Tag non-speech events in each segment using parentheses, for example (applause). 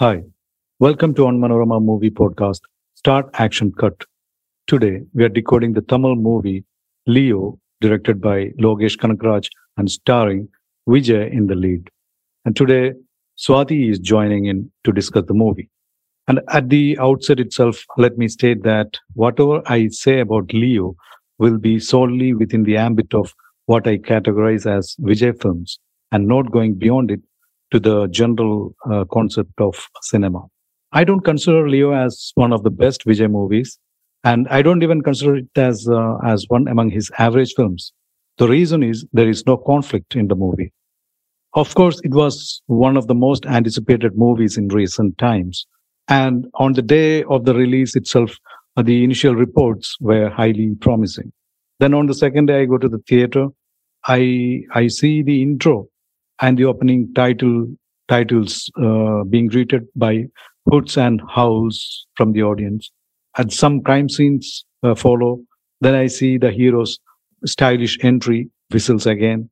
Hi, welcome to Onmanorama Movie Podcast, Start Action Cut. Today, we are decoding the Tamil movie Leo, directed by Lokesh Kanagaraj and starring Vijay in the lead. And today, Swathi is joining in to discuss the movie. And at the outset itself, let me state that whatever I say about Leo will be solely within the ambit of what I categorize as Vijay films and not going beyond it to the general uh, concept of cinema. I don't consider Leo as one of the best Vijay movies, and I don't even consider it as uh, as one among his average films. The reason is there is no conflict in the movie. Of course, it was one of the most anticipated movies in recent times, and on the day of the release itself, uh, the initial reports were highly promising. Then on the second day, I go to the theater. I I see the intro and the opening title titles uh, being greeted by hoots and howls from the audience. And some crime scenes uh, follow. Then I see the hero's stylish entry, whistles again.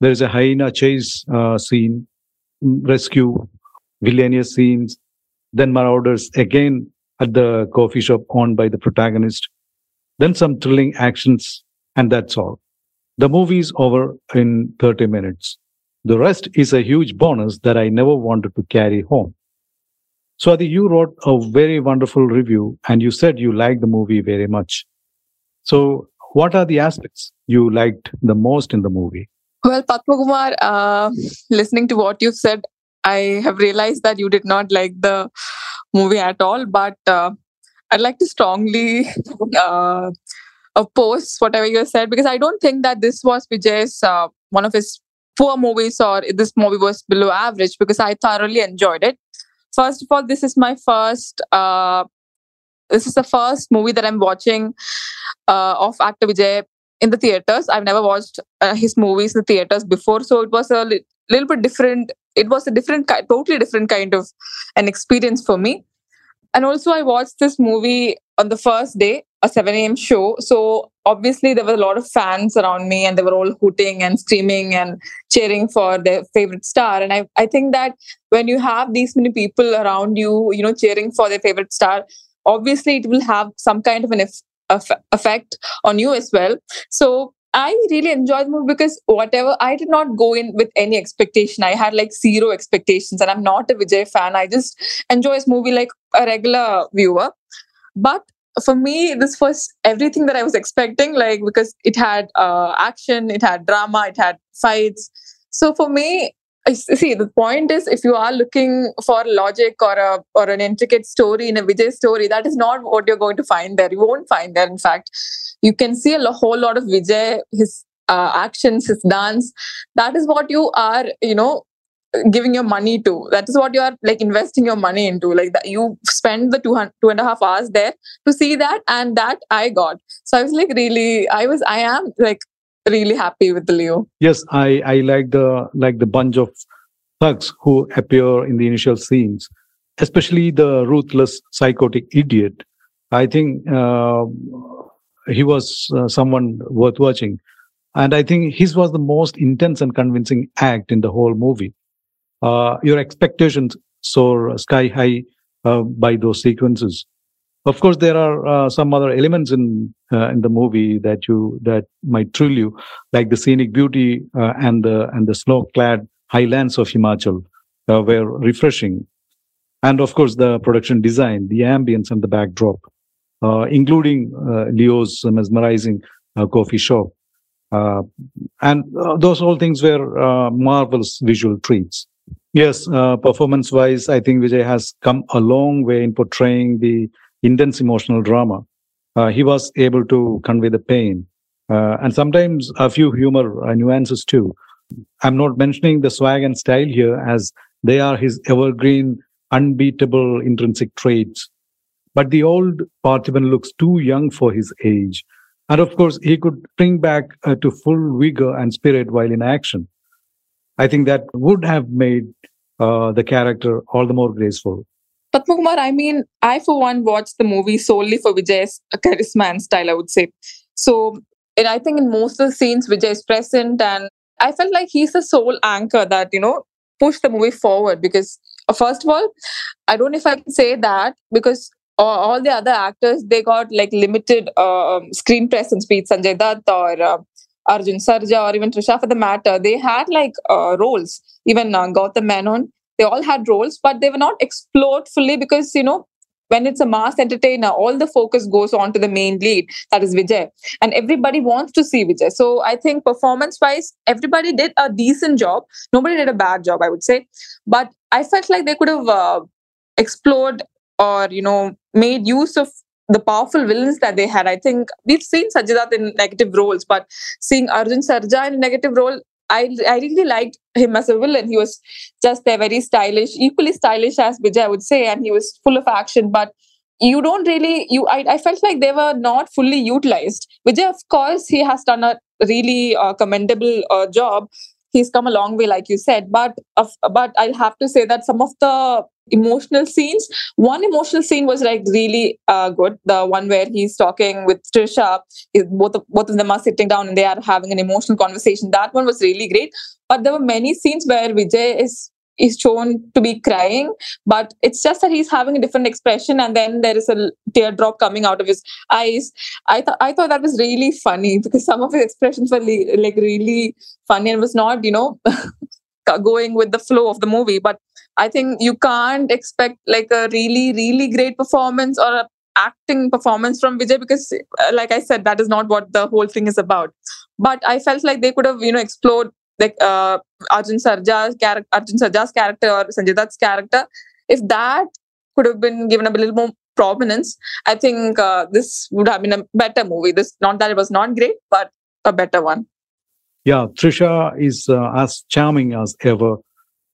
There is a hyena chase uh, scene, rescue, villainous scenes. Then marauders again at the coffee shop owned by the protagonist. Then some thrilling actions, and that's all. The movie is over in 30 minutes. The rest is a huge bonus that I never wanted to carry home. Swathi, you wrote a very wonderful review and you said you liked the movie very much. So, what are the aspects you liked the most in the movie? Well, Padma uh, listening to what you've said, I have realized that you did not like the movie at all. But uh, I'd like to strongly uh, oppose whatever you said because I don't think that this was Vijay's uh, one of his poor movies or this movie was below average because I thoroughly enjoyed it. First of all, this is my first. Uh, this is the first movie that I'm watching uh, of actor Vijay in the theaters. I've never watched uh, his movies in the theaters before, so it was a li- little bit different. It was a different, totally different kind of an experience for me. And also, I watched this movie on the first day, a 7 a.m. show. So obviously, there were a lot of fans around me, and they were all hooting and screaming and cheering for their favorite star. And I, I think that when you have these many people around you, you know, cheering for their favorite star, obviously it will have some kind of an effect on you as well. So I really enjoyed the movie because whatever I did not go in with any expectation. I had like zero expectations, and I'm not a Vijay fan. I just enjoy this movie like a regular viewer. But for me, this was everything that I was expecting, like because it had uh, action, it had drama, it had fights. So for me, I see the point is if you are looking for logic or a or an intricate story in a Vijay story, that is not what you're going to find there. You won't find there. In fact, you can see a whole lot of Vijay, his uh, actions, his dance. That is what you are, you know, giving your money to. That is what you are like investing your money into. Like that you spend the two, two and a half hours there to see that and that i got. So i was like really i was i am like really happy with the leo. Yes i i like the like the bunch of thugs who appear in the initial scenes especially the ruthless psychotic idiot. I think uh, he was uh, someone worth watching. And i think his was the most intense and convincing act in the whole movie your expectations soar sky high uh, by those sequences. Of course, there are uh, some other elements in uh, in the movie that you that might thrill you, like the scenic beauty uh, and the and the snow-clad highlands of Himachal uh, were refreshing, and of course the production design, the ambience, and the backdrop, including Leo's mesmerizing coffee shop. and those all things were marvelous visual treats. Yes, uh, performance wise, I think Vijay has come a long way in portraying the intense emotional drama. Uh, he was able to convey the pain uh, and sometimes a few humor uh, nuances too. I'm not mentioning the swag and style here as they are his evergreen, unbeatable intrinsic traits. But the old Parthiban looks too young for his age. And of course, he could bring back uh, to full vigor and spirit while in action. I think that would have made uh, the character all the more graceful. Padmakumar, I mean, I for one watched the movie solely for Vijay's charisma and style, I would say. So, and I think in most of the scenes, Vijay is present, and I felt like he's the sole anchor that, you know, push the movie forward because uh, first of all i don't know if i can say that because all, all the other actors they got like limited uh, um, screen presence be it sanjay dutt or uh, arjun sarja or even trisha for the matter they had like uh, roles even uh, gautam menon they all had roles but they were not explored fully because you know when it's a mass entertainer, all the focus goes on to the main lead, that is Vijay. And everybody wants to see Vijay. So I think performance wise, everybody did a decent job. Nobody did a bad job, I would say. But I felt like they could have uh, explored or, you know, made use of the powerful villains that they had. I think we've seen Sanjay Dutt in negative roles, but seeing Arjun Sarja in a negative role, I, I really liked him as a villain. He was just there, very stylish, equally stylish as Vijay, I would say, and he was full of action. But you don't really, you I, I felt like they were not fully utilized. Vijay, of course, he has done a really uh, commendable uh, job. He's come a long way, like you said. But uh, but I'll have to say that some of the emotional scenes. One emotional scene was like really uh, good. The one where he's talking with Trisha, both of, both of them are sitting down and they are having an emotional conversation. That one was really great. But there were many scenes where Vijay is is shown to be crying, but it's just that he's having a different expression, and then there is a teardrop coming out of his eyes. I thought I thought that was really funny because some of his expressions were le- like really funny and was not, you know. (laughs) going with the flow of the movie but I think you can't expect like a really, really great performance or a acting performance from Vijay because, uh, like I said, that is not what the whole thing is about. But I felt like they could have, you know, explored like uh, Arjun Sarja's character, Arjun Sarja's character or Sanjay Dutt's character. If that could have been given a little more prominence, I think uh, this would have been a better movie. This not that it was not great, but a better one. Yeah, Trisha is uh, as charming as ever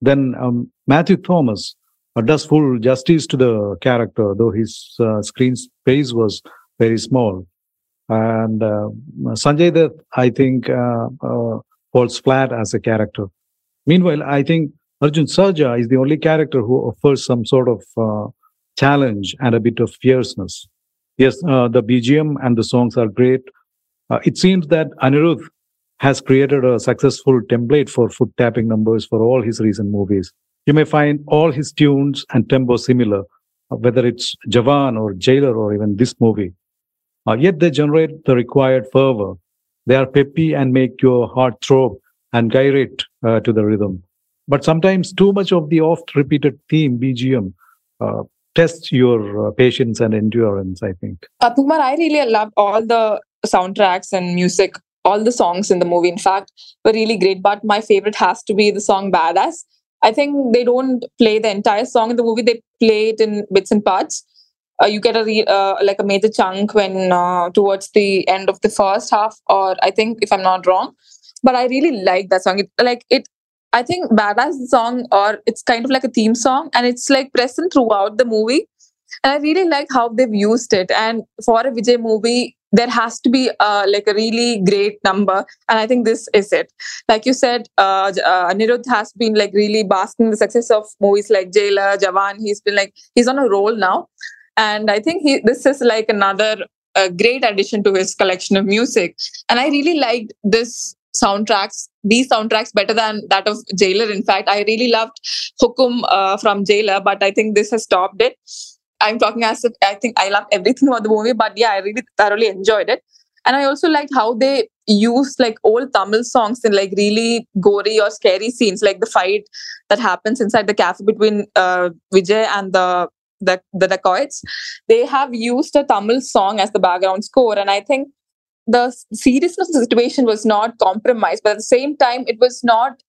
then um, Matthew Thomas uh, does full justice to the character, though his uh, screen space was very small. And uh, Sanjay Dutt, I think, falls flat as a character. Meanwhile, I think Arjun Sarja is the only character who offers some sort of uh, challenge and a bit of fierceness. Yes, the BGM and the songs are great. it seems that Anirudh has created a successful template for foot tapping numbers for all his recent movies. You may find all his tunes and tempo similar, uh, whether it's Jawan or Jailer or even this movie. Uh, yet they generate the required fervor. They are peppy and make your heart throb and gyrate uh, to the rhythm. But sometimes too much of the oft repeated theme BGM uh, tests your uh, patience and endurance, I think. Kumar, I really love all the soundtracks and music all the songs in the movie, in fact, were really great. But my favorite has to be the song Badass. I think they don't play the entire song in the movie, they play it in bits and parts. Uh, you get a re- uh, like a major chunk when uh, towards the end of the first half, or I think if I'm not wrong. But I really like that song. It, like it, I think "Badass" song, or it's kind of like a theme song, and it's like present throughout the movie. And I really like how they've used it. And for a Vijay movie, there has to be uh, like a really great number and i think this is it like you said uh, uh, anirudh has been like really basking the success of movies like jailer jawan he's been like he's on a roll now and i think he this is like another great addition to his collection of music. And i really liked this soundtracks these soundtracks better than that of jailer. In fact i really loved hukum uh, from jailer but i think this has stopped it. I'm talking as if I think I loved everything (laughs) about the movie, but yeah, I really thoroughly enjoyed it. And I also liked how they used like old Tamil songs in like really gory or scary scenes, like the fight that happens inside the cafe between uh, Vijay and the the the dacoits. They have used a Tamil song as the background score, and I think the seriousness of the situation was not compromised, but at the same time, it was not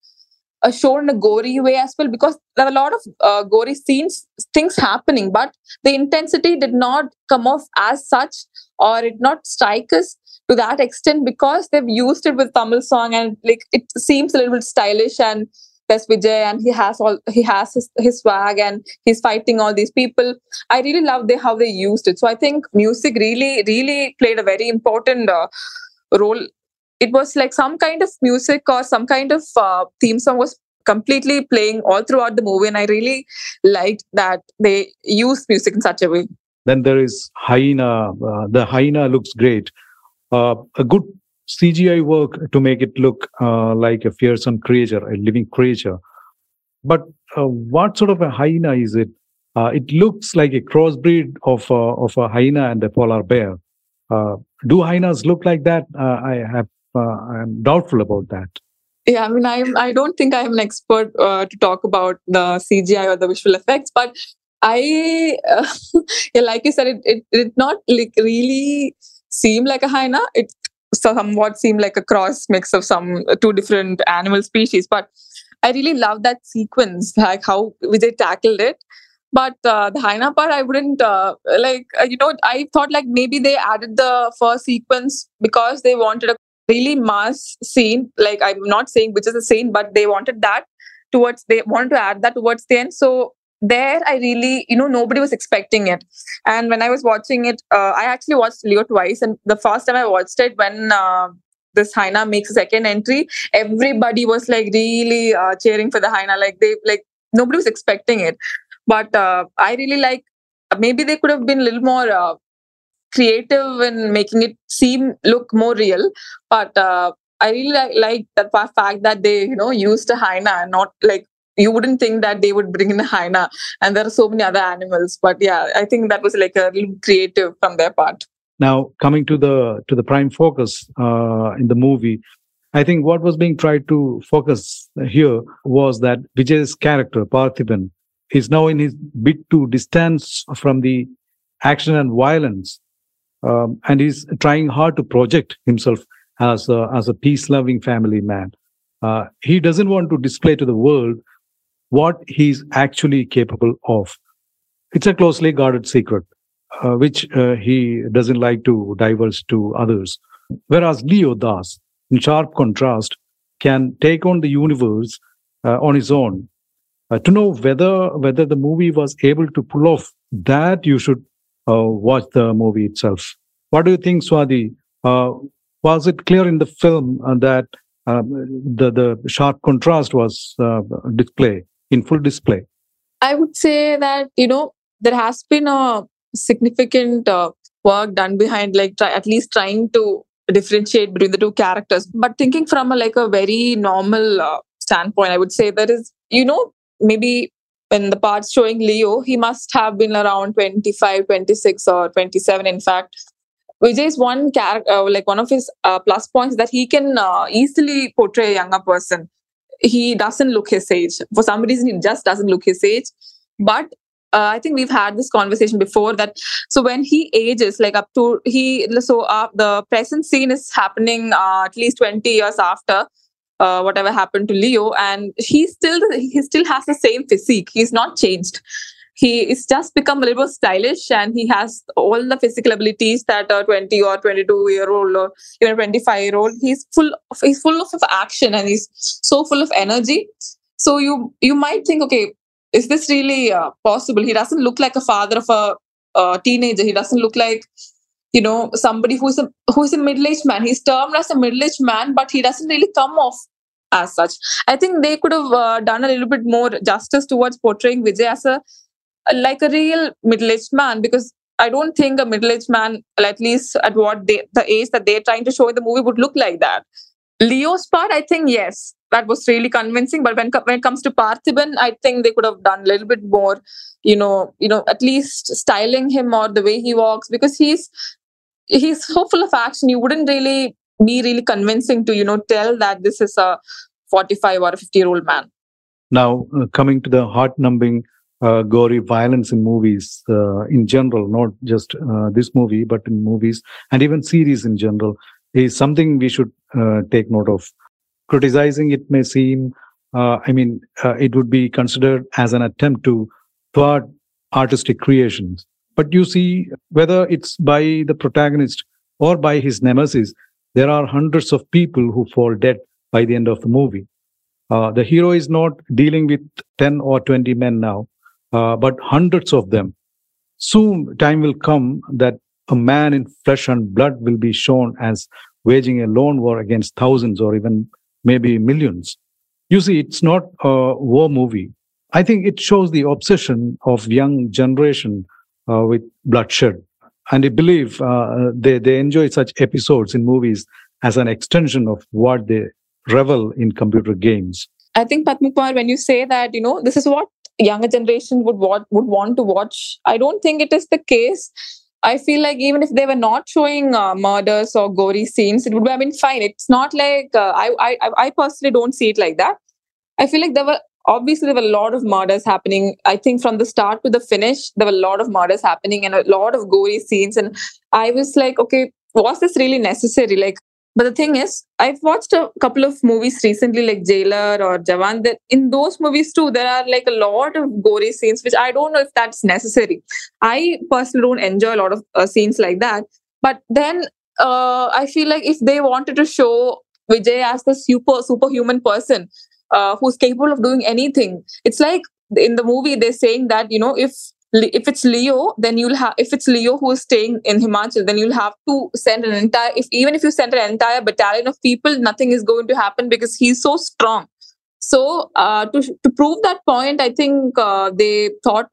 uh, shown in a gory way as well because there were a lot of uh, gory scenes things happening but the intensity did not come off as such or it not strike us to that extent because they've used it with tamil song and like it seems a little bit stylish and there's Vijay and he has all he has his, his swag and he's fighting all these people. I really love the, how they used it. So I think music really really played a very important uh, role it was like some kind of music or some kind of uh, theme song was completely playing all throughout the movie and i really liked that they used music in such a way then there is hyena uh, the hyena looks great uh, a good cgi work to make it look uh, like a fearsome creature a living creature But uh, what sort of a hyena is it? Uh, it looks like a crossbreed of uh, of a hyena and a polar bear. Uh, do hyenas look like that? Uh, I have I'm doubtful about that. Yeah, I mean, I'm. I don't think I am an expert to talk about the CGI or the visual effects, but I, (laughs) yeah, like you said, it, it did not like really seem like a hyena. It somewhat seemed like a cross mix of some two different animal species. But I really love that sequence, like how Vijay tackled it. But uh, the hyena part, I wouldn't uh, like. Uh, you know, I thought like maybe they added the first sequence because they wanted a really mass scene. Like I'm not saying which is the scene, but they wanted that towards. They wanted to add that towards the end. So there i really you know nobody was expecting it. And when i was watching it uh, i actually watched leo twice. And the first time i watched it when uh, this hyena makes a second entry everybody was like really uh, cheering for the hyena like they like nobody was expecting it. But uh, i really like maybe they could have been a little more uh, creative in making it seem look more real. But uh, i really like, like fact that they you know used a hyena not like you wouldn't think that they would bring in a hyena and there are so many other animals but yeah i think that was like a little creative from their part. Now coming to the to the prime focus uh, in the movie i think what was being tried to focus here was that vijay's character parthiban is now in his bid to distance from the action and violence um, and he's trying hard to project himself as a, as a peace loving family man. Uh, he doesn't want to display to the world what he's actually capable of. It's a closely guarded secret, uh, which uh, he doesn't like to divulge to others. Whereas Leo Das, in sharp contrast, can take on the universe uh, on his own. Uh, to know whether whether the movie was able to pull off that, you should uh, watch the movie itself. What do you think, Swathi? Uh, was it clear in the film that the the sharp contrast was displayed? In full display? I would say that, you know, there has been a significant uh, work done behind, like, try, at least trying to differentiate between the two characters. But thinking from a, like a very normal uh, standpoint, I would say there is, you know, maybe in the parts showing Leo, he must have been around 25, 26, or 27, in fact. Vijay's one character, uh, like one of his uh, plus points, that he can uh, easily portray a younger person he doesn't look his age. For some reason, he just doesn't look his age. But uh, I think we've had this conversation before that. So when he ages, like up to he, so uh, the present scene is happening uh, at least twenty years after uh, whatever happened to Leo, and he still he still has the same physique. He's not changed he is just become a little stylish and he has all the physical abilities that a 20 or 22 year old or even 25 year old he's full of, he's full of action and he's so full of energy. So you you might think okay is this really uh, possible? He doesn't look like a father of a, a teenager. He doesn't look like you know somebody who's a who's a middle-aged man. He's termed as a middle-aged man but he doesn't really come off as such. I think they could have uh, done a little bit more justice towards portraying vijay as a like a real middle-aged man because I don't think a middle-aged man, at least at what they, the age that they're trying to show in the movie, would look like that. Leo's part, I think, yes, that was really convincing. But when when it comes to Parthiban, I think they could have done a little bit more, you know, you know, at least styling him or the way he walks because he's he's so full of action. You wouldn't really be really convincing to you know tell that this is a 45 or a 50 year old man. Now, uh, coming to the heart-numbing uh, gory violence in movies uh, in general, not just uh, this movie, but in movies and even series in general, is something we should uh, take note of. Criticizing it may seem, uh, I mean, uh, it would be considered as an attempt to thwart artistic creations. But you see, whether it's by the protagonist or by his nemesis, there are hundreds of people who fall dead by the end of the movie. the hero is not dealing with 10 or 20 men now uh, but hundreds of them. Soon, time will come that a man in flesh and blood will be shown as waging a lone war against thousands or even maybe millions. You see, it's not a war movie. I think it shows the obsession of young generation uh, with bloodshed. And I believe uh, they, they enjoy such episodes in movies as an extension of what they revel in computer games. I think Padmakumar, when you say that, you know, this is what younger generation would want would want to watch. I don't think it is the case. I feel like even if they were not showing uh, murders or gory scenes, it would have been fine. It's not like uh, I, I I personally don't see it like that. I feel like there were obviously there were a lot of murders happening. I think from the start to the finish, there were a lot of murders happening and a lot of gory scenes. And I was like, okay, was this really necessary? Like, but the thing is, I've watched a couple of movies recently, like Jailer or Jawan. That in those movies too, there are like a lot of gory scenes, which I don't know if that's necessary. I personally don't enjoy a lot of uh, scenes like that. But then uh, I feel like if they wanted to show Vijay as the super superhuman person uh, who's capable of doing anything, it's like in the movie they're saying that you know if if it's Leo, then you'll have if it's Leo who is staying in Himachal, then you'll have to send an entire if even if you send an entire battalion of people, nothing is going to happen because he's so strong. So uh, to to prove that point, I think uh, they thought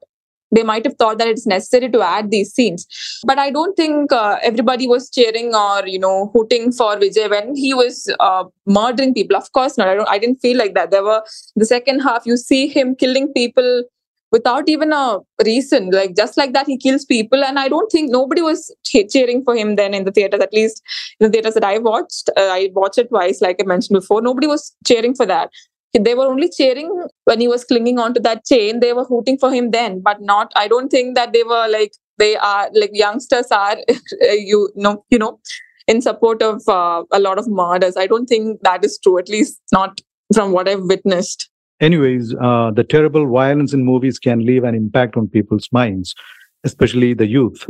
they might have thought that it's necessary to add these scenes. But i don't think uh, everybody was cheering or you know hooting for vijay when he was uh, murdering people. Of course not. I don't i didn't feel like that. There were the second half you see him killing people without even a reason. Like just like that, he kills people, and I don't think nobody was cheering for him then in the theaters. At least in the theaters that I watched, uh, I watched it twice, like I mentioned before. Nobody was cheering for that. They were only cheering when he was clinging onto that chain. They were hooting for him then, but not. I don't think that they were like they are like youngsters are. (laughs) you know, you know, in support of uh, a lot of murders. I don't think that is true. At least not from what I've witnessed anyways, uh, the terrible violence in movies can leave an impact on people's minds, especially the youth.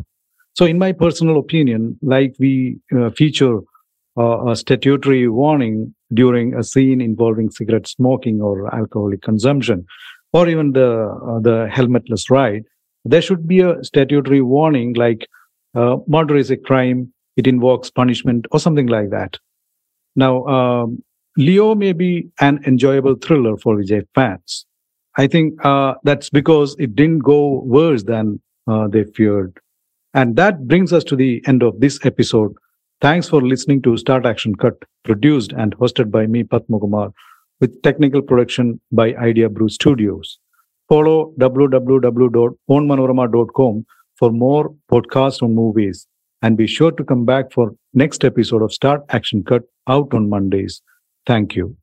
So, in my personal opinion, like we uh, feature uh, a statutory warning during a scene involving cigarette smoking or alcoholic consumption, or even the uh, the helmetless ride, there should be a statutory warning like uh, murder is a crime, it invokes punishment, or something like that. Now, um, Leo may be an enjoyable thriller for Vijay fans. I think uh, that's because it didn't go worse than uh, they feared. And that brings us to the end of this episode. Thanks for listening to Start Action Cut, produced and hosted by me, Padma with technical production by Idea Brew Studios. Follow www.onmanorama.com for more podcasts on movies. And be sure to come back for next episode of Start Action Cut out on Mondays. Thank you.